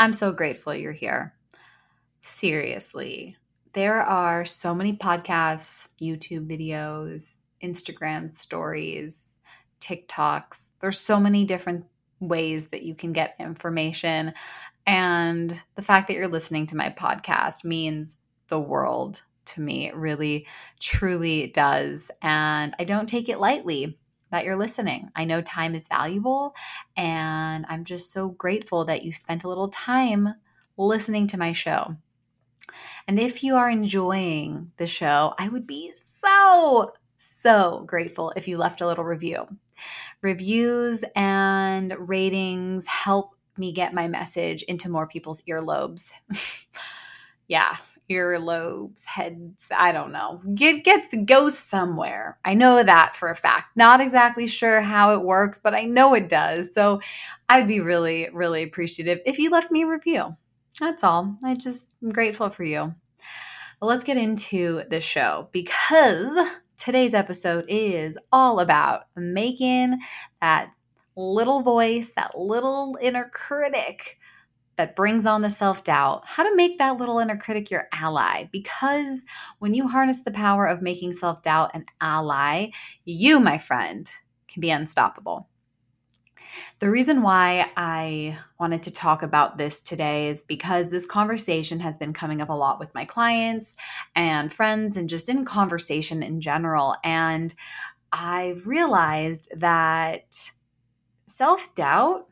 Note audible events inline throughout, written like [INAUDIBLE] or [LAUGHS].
I'm so grateful you're here. Seriously, there are so many podcasts, YouTube videos, Instagram stories, TikToks. There's so many different ways that you can get information. And the fact that you're listening to my podcast means the world to me. It really, truly does. And I don't take it lightly that you're listening. I know time is valuable, and I'm just so grateful that you spent a little time listening to my show. And if you are enjoying the show, I would be so, so grateful if you left a little review. Reviews and ratings help me get my message into more people's earlobes. [LAUGHS] yeah, earlobes, heads, I don't know. Get gets goes somewhere. I know that for a fact. Not exactly sure how it works, but I know it does. So I'd be really, really appreciative if you left me a review. That's all. I just am grateful for you. Well, let's get into the show because today's episode is all about making that little voice, that little inner critic that brings on the self doubt, how to make that little inner critic your ally. Because when you harness the power of making self doubt an ally, you, my friend, can be unstoppable. The reason why I wanted to talk about this today is because this conversation has been coming up a lot with my clients and friends and just in conversation in general. And I've realized that self doubt,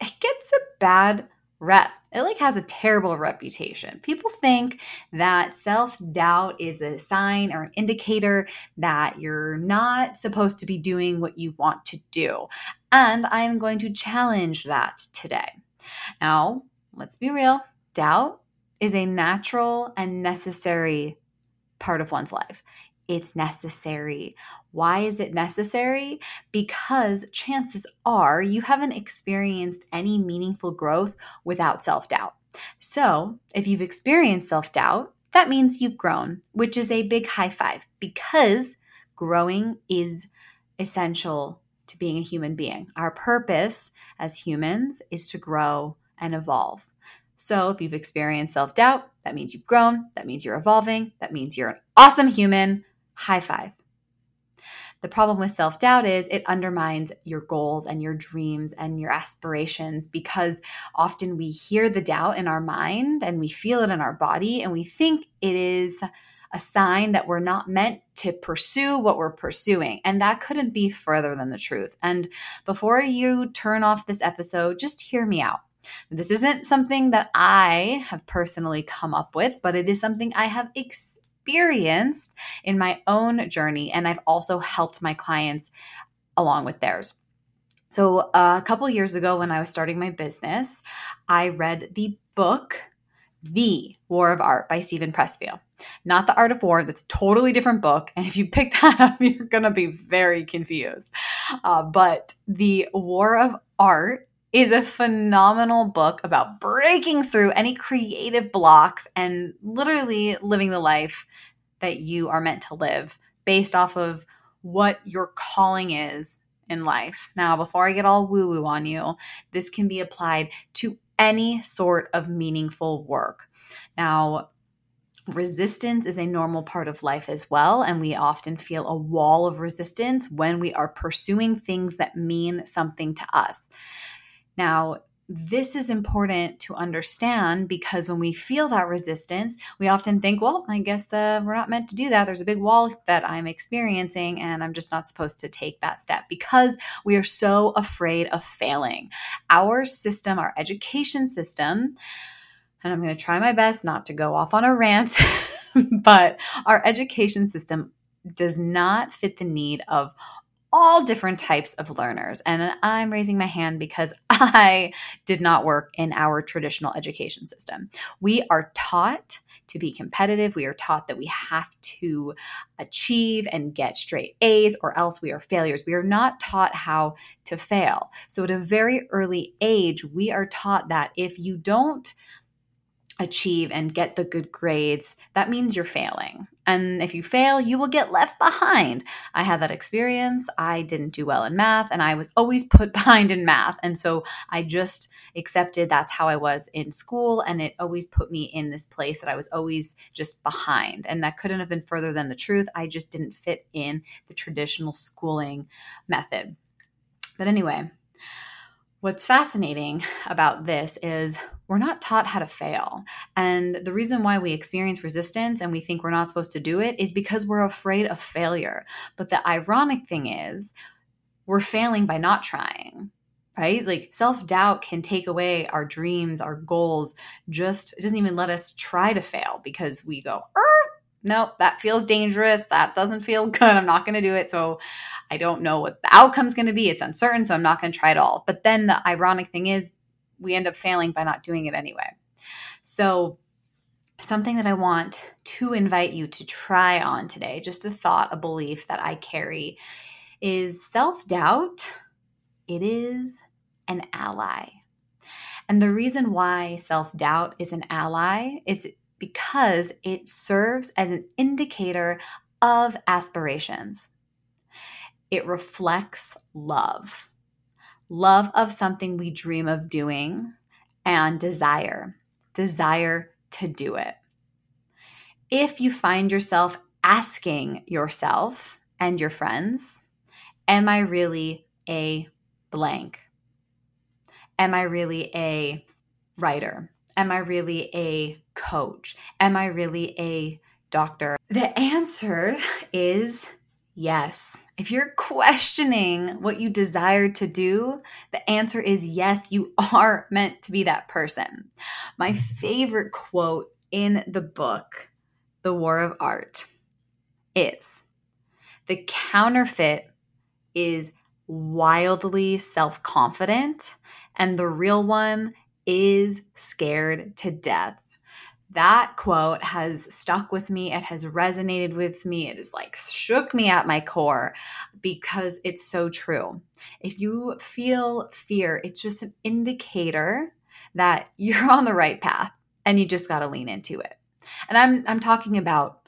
it gets a bad rep. It like has a terrible reputation. People think that self-doubt is a sign or an indicator that you're not supposed to be doing what you want to do. And I am going to challenge that today. Now, let's be real. Doubt is a natural and necessary part of one's life. It's necessary. Why is it necessary? Because chances are you haven't experienced any meaningful growth without self doubt. So, if you've experienced self doubt, that means you've grown, which is a big high five because growing is essential to being a human being. Our purpose as humans is to grow and evolve. So, if you've experienced self doubt, that means you've grown, that means you're evolving, that means you're an awesome human. High five. The problem with self doubt is it undermines your goals and your dreams and your aspirations because often we hear the doubt in our mind and we feel it in our body and we think it is a sign that we're not meant to pursue what we're pursuing. And that couldn't be further than the truth. And before you turn off this episode, just hear me out. This isn't something that I have personally come up with, but it is something I have experienced experienced in my own journey, and I've also helped my clients along with theirs. So, uh, a couple years ago, when I was starting my business, I read the book The War of Art by Steven Pressfield. Not The Art of War, that's a totally different book. And if you pick [LAUGHS] that up, you're going to be very confused. Uh, but The War of Art is a phenomenal book about breaking through any creative blocks and literally living the life that you are meant to live based off of what your calling is in life. Now, before I get all woo woo on you, this can be applied to any sort of meaningful work. Now, resistance is a normal part of life as well, and we often feel a wall of resistance when we are pursuing things that mean something to us. Now, this is important to understand because when we feel that resistance, we often think, well, I guess uh, we're not meant to do that. There's a big wall that I'm experiencing, and I'm just not supposed to take that step because we are so afraid of failing. Our system, our education system, and I'm going to try my best not to go off on a rant, [LAUGHS] but our education system does not fit the need of all different types of learners. And I'm raising my hand because [LAUGHS] I did not work in our traditional education system. We are taught to be competitive. We are taught that we have to achieve and get straight A's or else we are failures. We are not taught how to fail. So at a very early age, we are taught that if you don't achieve and get the good grades, that means you're failing. And if you fail, you will get left behind. I had that experience. I didn't do well in math and I was always [LAUGHS] put behind in math. And so I just accepted that's how I was in school. And it always put me in this place that I was always just behind. And that couldn't have been further than the truth. I just didn't fit in the traditional schooling method. But anyway, What's fascinating about this is we're not taught how to fail. And the reason why we experience resistance and we think we're not supposed to do it is because we're afraid of failure. But the ironic thing is, we're failing by not trying, right? Like self doubt can take away our dreams, our goals, just it doesn't even let us try to fail because we go, er, nope, that feels dangerous. That doesn't feel [LAUGHS] good. I'm not going to do it. So I don't know what the outcome's going to be. It's uncertain, so I'm not going to try it all. But then the ironic thing is, we end up failing by not doing it anyway. So, something that I want to invite you to try on today, just a thought, a belief that I carry, is self doubt. It is an ally. And the reason why self doubt is an ally is because it serves as an indicator of aspirations it reflects love. Love of something we dream of doing and desire desire to do it. If you find yourself asking yourself and your friends am i really a blank? Am i really a writer? Am i really a coach? Am i really a doctor? The answer is Yes. If you're questioning what you desire to do, the answer is yes, you are meant to be that person. My favorite quote in the book, The War of Art, is The counterfeit is wildly self confident, and the real one is scared to death that quote has stuck with me. It has resonated with me. It has like shook me at my core because it's so true. If you feel fear, it's just an indicator that [LAUGHS] you're on the right path and you just got to lean into it. And I'm I'm talking about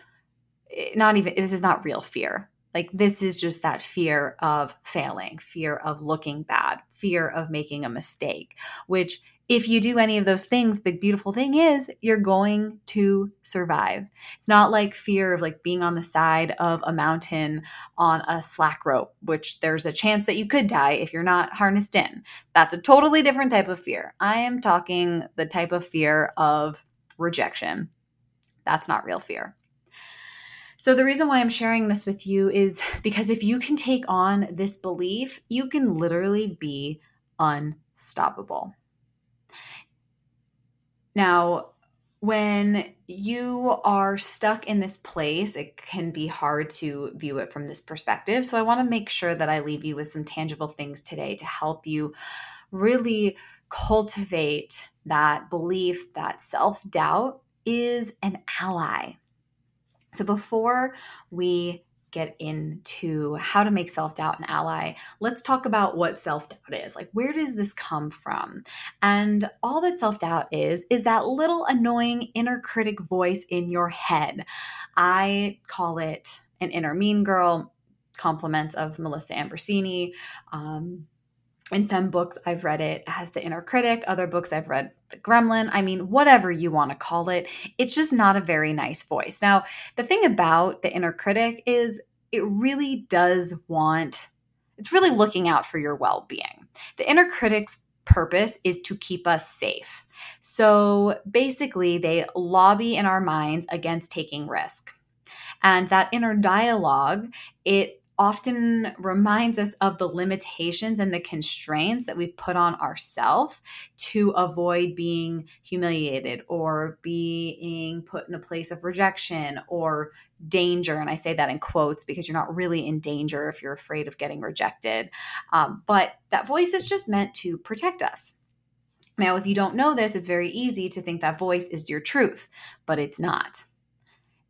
eh, not even this is not real fear. Like this is just that fear of failing, fear of looking bad, fear of making a mistake, which if you do any of those things, the beautiful thing is you're going to survive. It's not like fear of like being on the side of a mountain on a slack rope, which there's a chance that you could die if you're not harnessed in. That's a totally different type of fear. I am talking the type of fear of rejection. That's not real fear. So, the reason why I'm sharing this with you is because if you can take on this belief, you can literally be unstoppable. Now, when you are stuck in this place, it can be hard to view it from this perspective. So, I want to make sure that I leave you with some tangible things today to help you really cultivate that belief that self doubt is an ally. So, before we get into how to make self doubt an ally, let's talk about what self doubt is. Like, where does this come from? And all that self doubt is, is that little annoying inner critic voice in your head. I call it an inner mean girl, compliments of Melissa Ambrosini. Um, in some books I've read it as the inner critic, other books I've read the gremlin. I mean, whatever you want to call it, it's just not a very nice voice. Now, the thing about the inner critic is it really does want, it's really looking out for your well being. The inner critic's purpose is to keep us safe. So basically, they lobby in our minds against taking risk. And that inner dialogue, it often reminds us of the limitations and the constraints that we've put on ourselves to avoid being humiliated or being put in a place of rejection or danger. And I say that in quotes because you're not really in danger if you're afraid of getting rejected. Um, but that voice is just meant to protect us. Now, if you don't know this, it's very easy to think that voice is your truth, but it's not.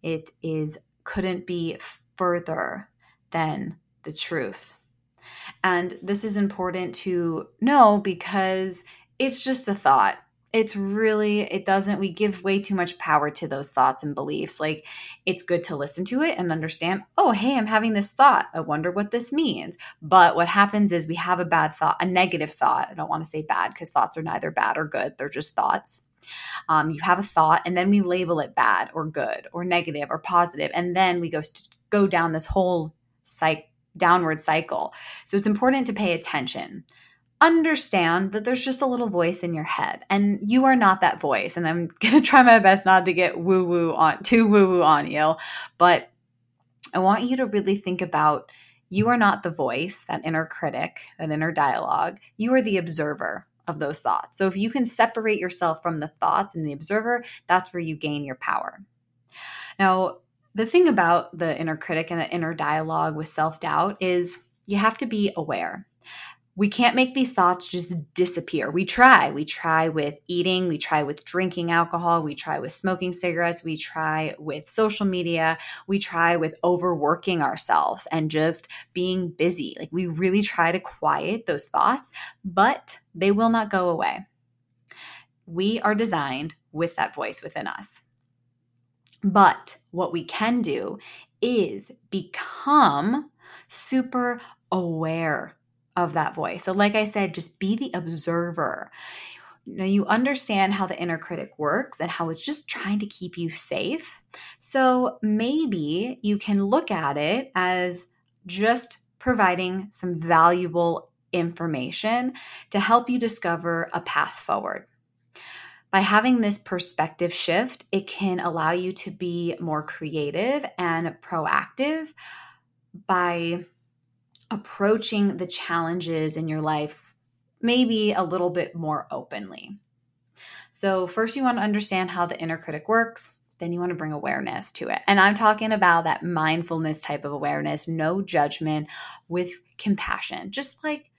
It is couldn't be further than the truth. And this is important to know because it's just a thought. It's really, it doesn't, we give way too much power to those thoughts and beliefs. Like, it's good to listen to it and understand, oh, hey, I'm having this thought. I wonder what this means. But what happens is we have a bad thought, a negative thought. I don't want to say bad because thoughts are neither bad or good, they're just thoughts. Um, you have a thought, and then we label it bad or good or negative or positive, and then we go go down this whole cycle downward cycle. So it's important to pay attention. Understand that there's just a little voice in your head and you are not that voice. And I'm [LAUGHS] to try my best not to get woo woo on too woo woo on you, but I want you to really think about you are not the voice, that inner critic, that inner dialogue. You are the observer of those thoughts. So if you can separate yourself from the thoughts and the observer, that's where you gain your power. Now, the thing about the inner critic and the inner dialogue with self doubt is you have to be aware. We can't make these thoughts just disappear. We try. We try with eating, we try with drinking alcohol, we try with smoking cigarettes, we try with social media, we try with overworking ourselves and just being busy. Like we really try to quiet those thoughts, but they will not go away. We are designed with that voice within us. But what we can do is become super aware of that voice. So, like I said, just be the observer. Now, you understand how the inner critic works and how it's just trying to keep you safe. So, maybe you can look at it as just providing some valuable information to help you discover a path forward by having this perspective shift, it can allow you to be more creative and proactive by approaching the challenges in your life maybe a little bit more openly. So, first, you want to understand how the inner critic works. Then, you want to bring awareness to it. And I'm talking about that mindfulness type of awareness, no judgment with compassion. Just like,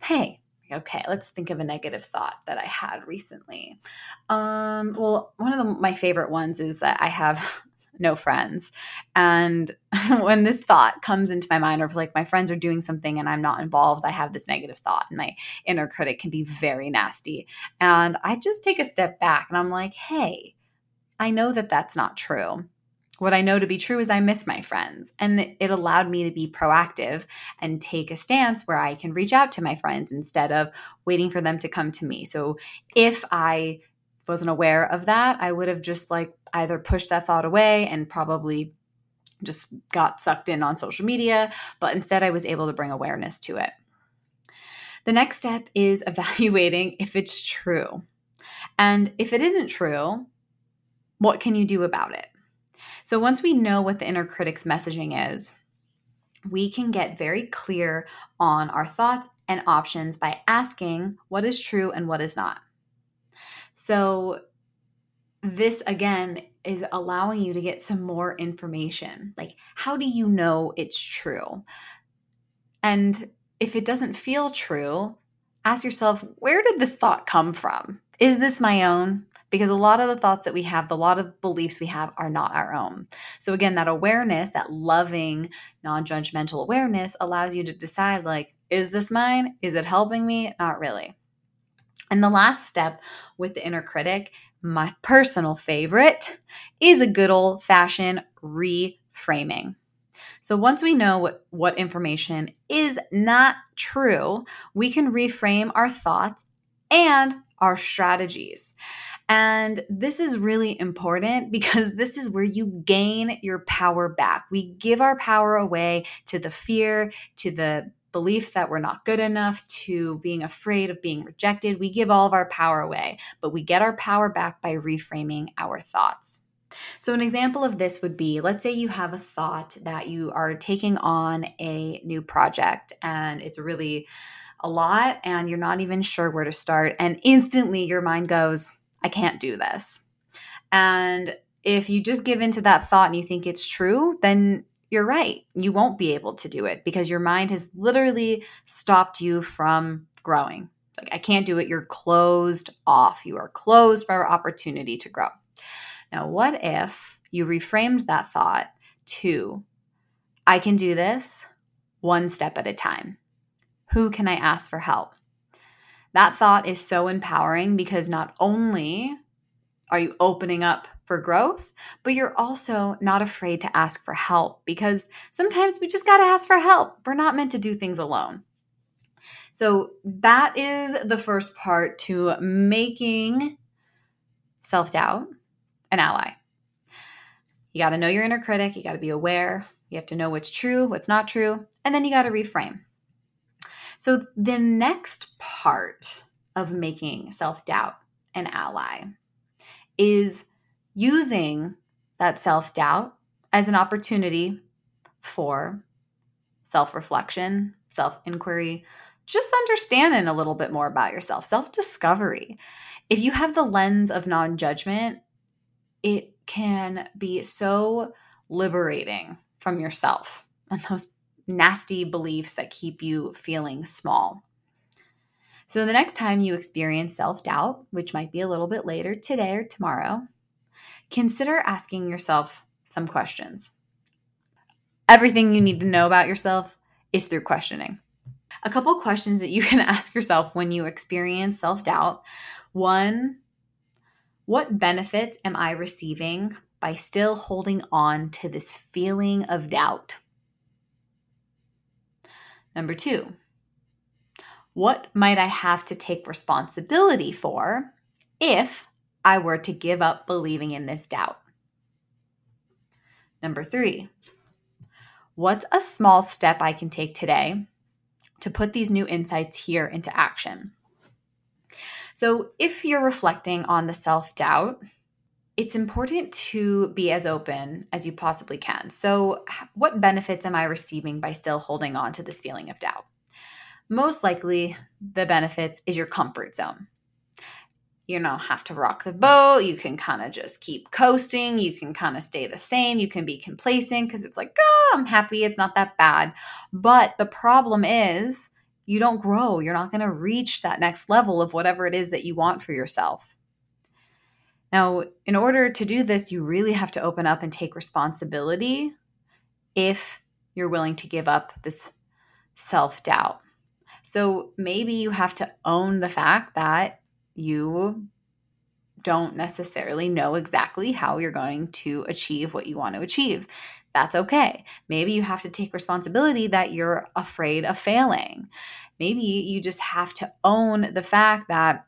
hey, okay, let's think of a negative thought that I had recently. Um, well, one of the, my favorite ones is that I have [LAUGHS] no friends. And [LAUGHS] when this thought comes into my mind, or like my friends are doing something and I'm not involved, I have this negative thought, and my inner critic can be very nasty. And I just take a step back and I'm like, hey, I know that that's not true. What I know to be true is I miss my friends. And it allowed me to be proactive and take a stance where I can reach out to my friends instead of waiting for them to come to me. So if I wasn't aware of that, I would have just like either pushed that thought away and probably just got sucked in on social media. But instead, I was able to bring awareness to it. The next step is [LAUGHS] evaluating if it's true. And if it isn't true, what can you do about it? So once we know what the inner critic's messaging is, we can get very clear on our thoughts and options by asking what is true and what is not. So, this again is allowing you to get some more information. Like, how do you know it's true? And if it doesn't feel true, ask yourself, where did this thought come from? Is this my own? Because a lot of the thoughts that we have, the lot of beliefs we have are not our own. So, again, that awareness, that loving, non judgmental awareness allows you to decide, like, is this mine? Is it helping me? Not really. And the last step with the inner critic, my personal favorite, is a good old fashioned reframing. So once we know what, what information is not true, we can reframe our thoughts and our strategies. And this is really important because this is where you gain your power back. We give our power away to the fear, to the belief that we're not good enough, to being afraid of being rejected. We give all of our power away, but we get our power back by reframing our thoughts. So, an example of this would be let's say you have a thought that you are taking on a new project and it's really a lot and you're not even sure where to start. And instantly your mind goes, I can't do this. And if you just give into that thought and you think it's true, then you're right. You won't be able to do it because your mind has literally stopped you from growing. Like, I can't do it. You're closed off. You are closed for opportunity to grow. Now, what if you reframed that thought to, I can do this one step at a time? Who can I ask for help? That thought is so empowering because not only are you opening up for growth, but you're also not afraid to ask for help because sometimes we just got to ask for help. We're not meant to do things alone. So, that is the first part to making self doubt an ally. You got to know your inner critic, you got to be aware, you have to know what's true, what's not true, and then you got to reframe. So, the next part of making self doubt an ally is using that self doubt as an opportunity for self reflection, self inquiry, just understanding a little bit more about yourself, self discovery. If you have the lens of non judgment, it can be so liberating from yourself and those nasty beliefs that keep you feeling small. So, the next time you experience self doubt, which might be a little bit later today or tomorrow, consider asking yourself some questions. Everything you need to know about yourself is through questioning. A couple questions that you can [LAUGHS] ask yourself when you experience self doubt. One, what benefits am I receiving by still holding on to this feeling of doubt? Number two, what might I have to take responsibility for if I were to give up believing in this doubt? Number three, what's a small step I can take today to put these new insights here into action? So, if you're reflecting on the self doubt, it's important to be as open as you possibly can. So, what benefits am I receiving by still holding on to this feeling of doubt? Most likely, the benefits is your comfort zone. You don't have to rock the boat. You can kind of just keep coasting. You can kind of stay the same. You can be complacent because it's like, oh, I'm happy. It's not that bad. But the problem is, you don't grow. You're not going to reach that next level of whatever it is that you want for yourself. Now, in order to do this, you really have to open up and take responsibility if you're willing to give up this self doubt. So maybe you have to own the fact that you don't necessarily know exactly how you're going to achieve what you want to achieve. That's okay. Maybe you have to take responsibility that you're afraid of failing. Maybe you just have to own the fact that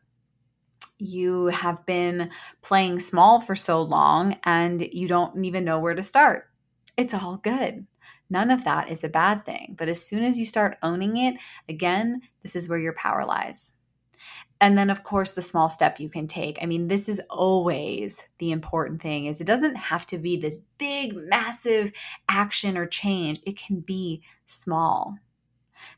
you have been playing small for so long and you don't even know where to start. It's all good. None of that is a bad thing. But as soon as you start owning it, again, this is where your power lies. And then of course the small step you can take. I mean, this is always the important thing is it doesn't have to be this big massive action or change. It can be small.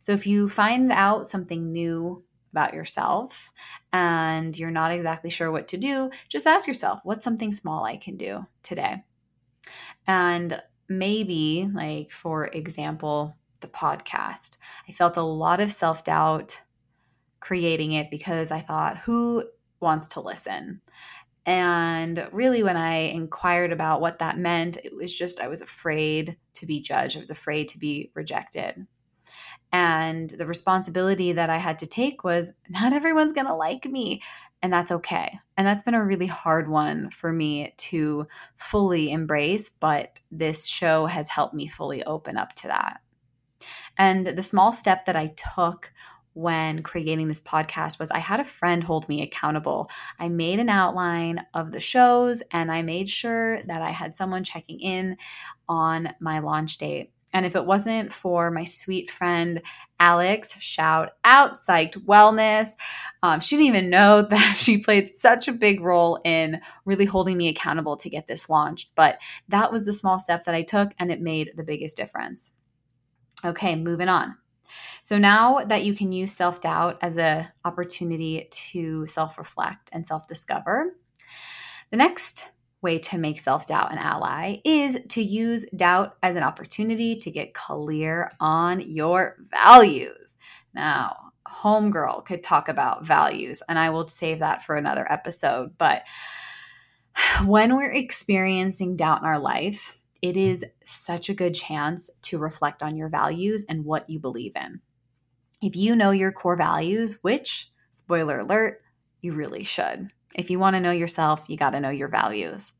So if you find out something new about yourself and you're not exactly sure what to do, just ask yourself, what's something small I can do today? And maybe, like, for example, the podcast, I felt a lot of self doubt creating it because I thought, who wants to listen? And really, when I inquired about what that meant, it was just I was afraid to be judged, I was afraid to be rejected. And the responsibility that I had to take was not everyone's going to like me. And that's okay. And that's been a really hard one for me to fully embrace. But this show has helped me fully open up to that. And the small step that I took when creating this podcast was I had a friend hold me accountable. I made an outline of the shows and I made sure that I had someone checking in on my launch date. And if it wasn't for my sweet friend Alex, shout out Psyched Wellness. Um, she didn't even know [LAUGHS] that she played such a big role in really holding me accountable to get this launched. But that was the small step that I took, and it made the biggest difference. Okay, moving on. So now that you can use self doubt as an opportunity to self reflect and self discover, the next way to make self doubt an ally is to use doubt as an opportunity to get clear on your values. Now, Homegirl could talk about values, and I will save that for another episode. But [SIGHS] when we're experiencing doubt in our life, it is such a good chance to reflect on your values and what you believe in. If you know your core values, which, spoiler alert, you really should. If you want to know yourself, you got to know your values.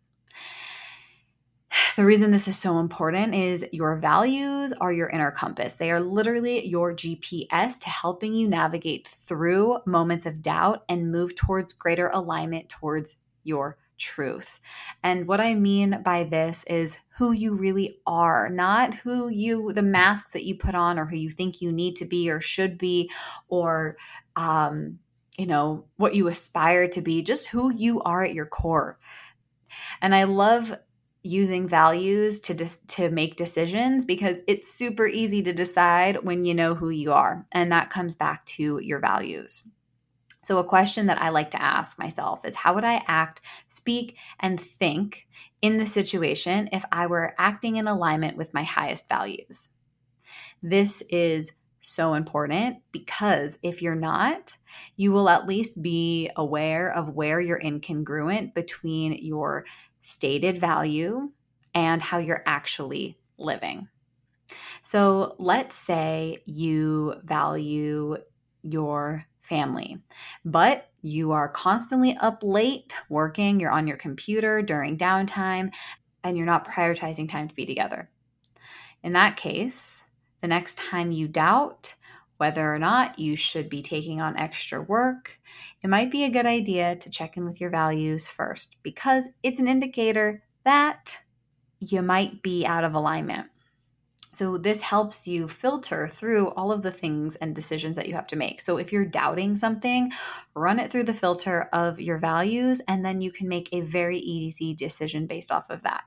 The reason this is so important is your values are your inner compass. They are literally your GPS to helping you navigate through moments of doubt and move towards greater alignment towards your truth. And what I mean by this is who you really are, not who you, the mask that you put on or who you think you need to be or should be or, um, you know, what you aspire to be, just who you are at your core. And I love using values to de- to make decisions because it's super easy to decide when you know who you are and that comes back to your values. So a question that I like to ask myself is how would I act, speak and think in the situation if I were acting in alignment with my highest values? This is so important because if you're not, you will at least be aware of where you're incongruent between your stated value and how you're actually living. So let's say you value your family, but you are constantly up late working, you're on your computer during downtime, and you're not prioritizing time to be together. In that case, the next time you doubt whether or not you should be taking on extra work, it might be a good idea to check in with your values first because it's an indicator that you might be out of alignment. So, this helps you filter through all of the things and decisions that you have to make. So, if you're doubting something, run it through the filter of your values, and then you can make a very easy decision based off of that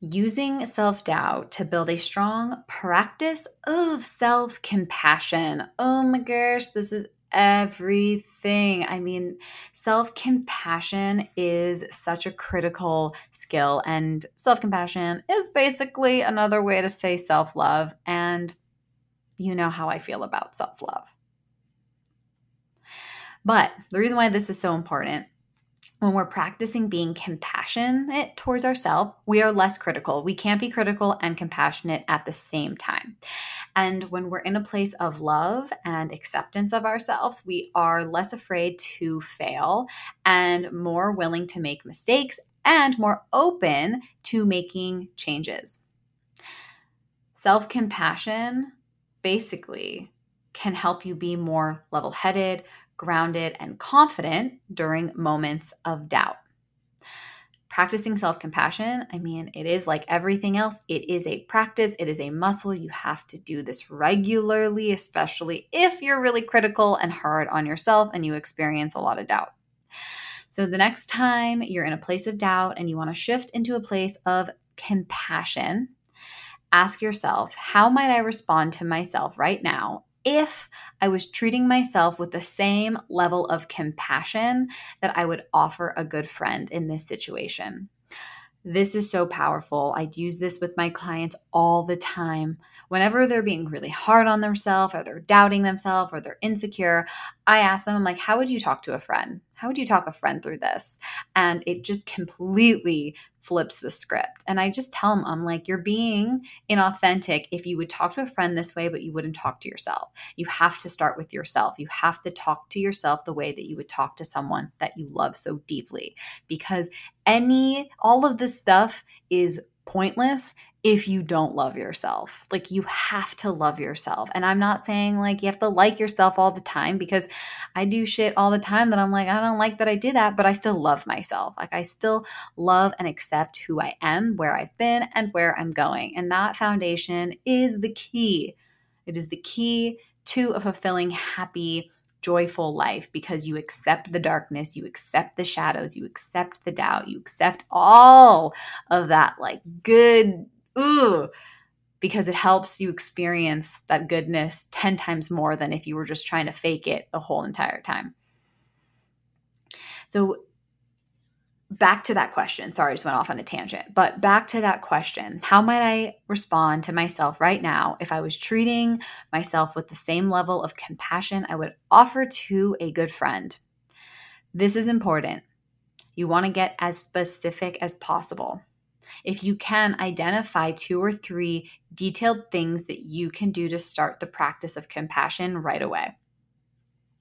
using self doubt to build a strong practice of self compassion. Oh my gosh, this is everything. I mean, self compassion is such a critical skill, and self compassion is basically another way to say self love. And you know how I feel about self love. But the reason why this is so important when we're practicing being compassionate towards ourselves, we are less critical. We can't be critical and compassionate at the same time. And when we're in a place of love and acceptance of ourselves, we are less afraid to fail and more willing to make mistakes and more open to making changes. Self compassion basically can help you be more level headed, grounded, and confident during moments of doubt. Practicing self compassion, I mean, it is like everything else. It is a practice, it is a muscle. You have to do this regularly, especially if you're really critical and hard on yourself and you experience a lot of doubt. So, the next time you're in a place of doubt and you want to shift into a place of compassion, ask yourself, how might I respond to myself right now if I was treating myself with the same level of compassion that I would offer a good friend in this situation. This is so powerful. I use this with my clients all the time. Whenever they're being really hard on themselves or they're doubting themselves or they're insecure, I ask them, I'm like, how would you talk to a friend? How would you talk a friend through this? And it just completely flips the script. And I just tell them, I'm like, you're being inauthentic if you would talk to a friend this way, but you wouldn't talk to yourself. You have to start with yourself. You have to talk to yourself the way that you would talk to someone that you love so deeply. Because any, all of this stuff is pointless if you don't love yourself. Like you have to love yourself. And I'm not saying like you have to like yourself all the time because I do shit all the time that I'm like, I don't like that I did that, but I still love myself. Like I still love and accept who I am, where I've been, and where I'm going. And that foundation is the key. It is the key to a fulfilling, happy, joyful life because you accept the darkness, you accept the shadows, you accept the doubt, you accept all of that like good ooh, because it helps you experience that goodness 10 times more than if you were just trying to fake it the whole entire time. So, back to that question. Sorry, I just went off on a tangent, but back to that question. How might I respond to myself right now if I was treating myself with the same level of compassion I would offer to a good friend? This is important. You want to get as specific as possible if you can identify two or three detailed things that you can do to start the practice of compassion right away.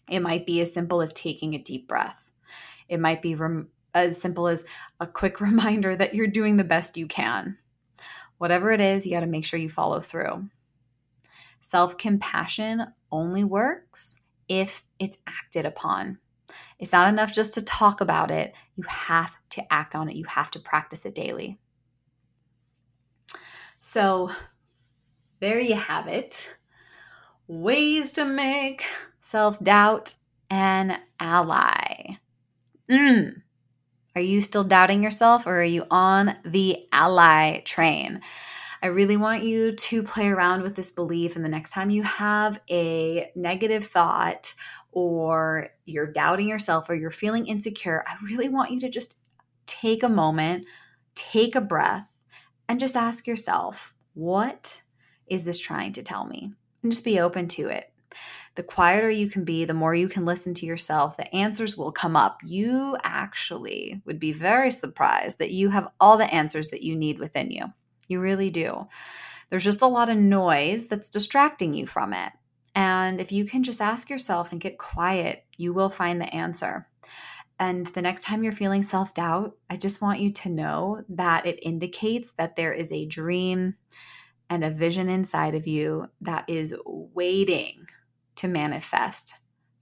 It might be as simple as taking a deep breath. It might be rem- as simple as a quick [LAUGHS] reminder that you're doing the best you can. Whatever it is, you got to make sure you follow through. Self compassion only works if it's acted upon. It's not enough just to talk about it. You have to act on it. You have to practice it daily. So there you have it. Ways to make self doubt an ally. Mm. Are you still doubting yourself or are you on the ally train? I really want you to play around with this belief. And the next time you have a negative thought or you're doubting yourself or you're feeling insecure, I really want you to just take a moment, take a breath, and just ask yourself, what is this trying to tell me? And just be open to it. The quieter you can be, the more you can listen to yourself, the answers will come up. You actually would be very surprised that you have all the answers that you need within you. You really do. There's just a lot of noise that's distracting you from it. And if you can just ask yourself and get quiet, you will find the answer. And the next time you're feeling self doubt, I just want you to know that it indicates that there is a dream and a vision inside of you that is waiting to manifest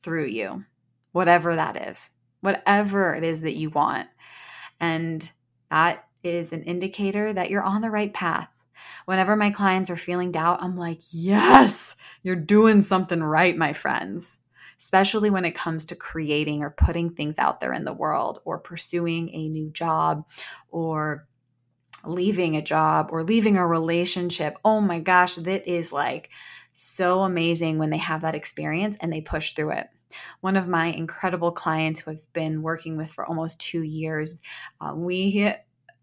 through you, whatever that is, whatever it is that you want. And that is an indicator that you're on the right path. Whenever my clients are feeling doubt, I'm like, yes, you're doing something right, my friends especially when it comes to creating or putting things out there in the world or pursuing a new job or leaving a job or leaving a relationship. Oh my gosh, that is like so amazing when they have that experience and they push through it. One of my incredible clients who I've been working with for almost two years, uh, we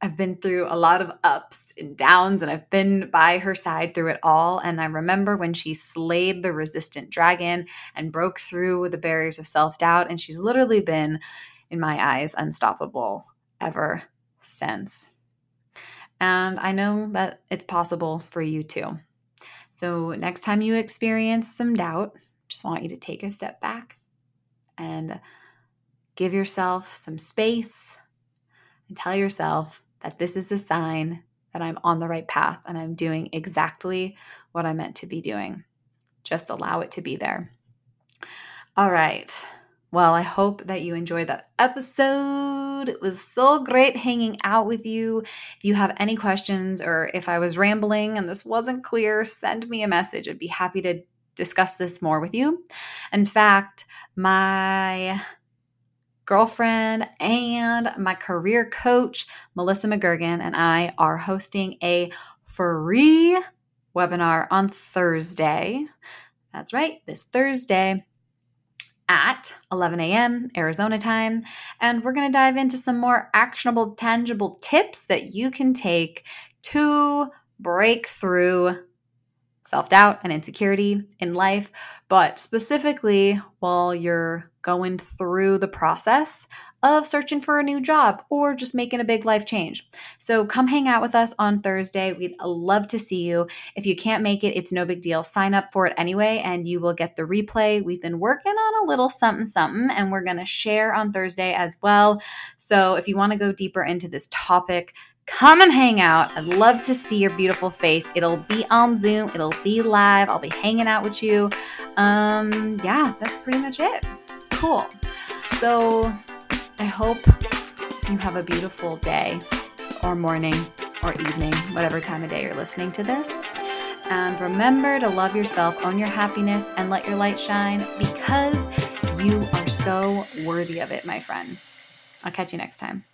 I've been through a lot of ups and downs, and I've been by her side through it all. And I remember when she slayed the resistant dragon and broke through the barriers of self doubt. And she's literally been, in my eyes, unstoppable ever since. And I know that it's possible for you too. So, next time you experience some doubt, just want you to take a step back and give yourself some space and tell yourself, that this is a sign that I'm on the right path and I'm doing exactly what I'm meant to be doing. Just allow it to be there. All right. Well, I hope that you enjoyed that episode. It was so great hanging out with you. If you have any questions or if I was rambling and this wasn't clear, send me a message. I'd be happy to discuss this more with you. In fact, my girlfriend and my career coach, Melissa McGurgan, and I are hosting a free webinar on Thursday. That's right, this Thursday at 11 a.m. Arizona time. And we're going to dive into some more actionable, tangible tips that you can take to break through self doubt and insecurity in life, but specifically while you're going through the process of searching for a new job or just making a big life change. So come hang out with us on Thursday. We'd love to see you. If you can't make it, it's no big deal. Sign up for it anyway, and you will get the replay. We've been working on a little something, something, and we're going to share on Thursday as well. So if you want to go deeper into this topic, come and hang out. I'd love to see your beautiful face. It'll be on Zoom, it'll be live. I'll be hanging out with you. Um, yeah, that's pretty much it. Cool. So I hope you have a beautiful day or morning or evening, whatever time of day you're listening to this. And remember to love yourself, own your happiness, and let your light shine because you are so worthy of it, my friend. I'll catch you next time.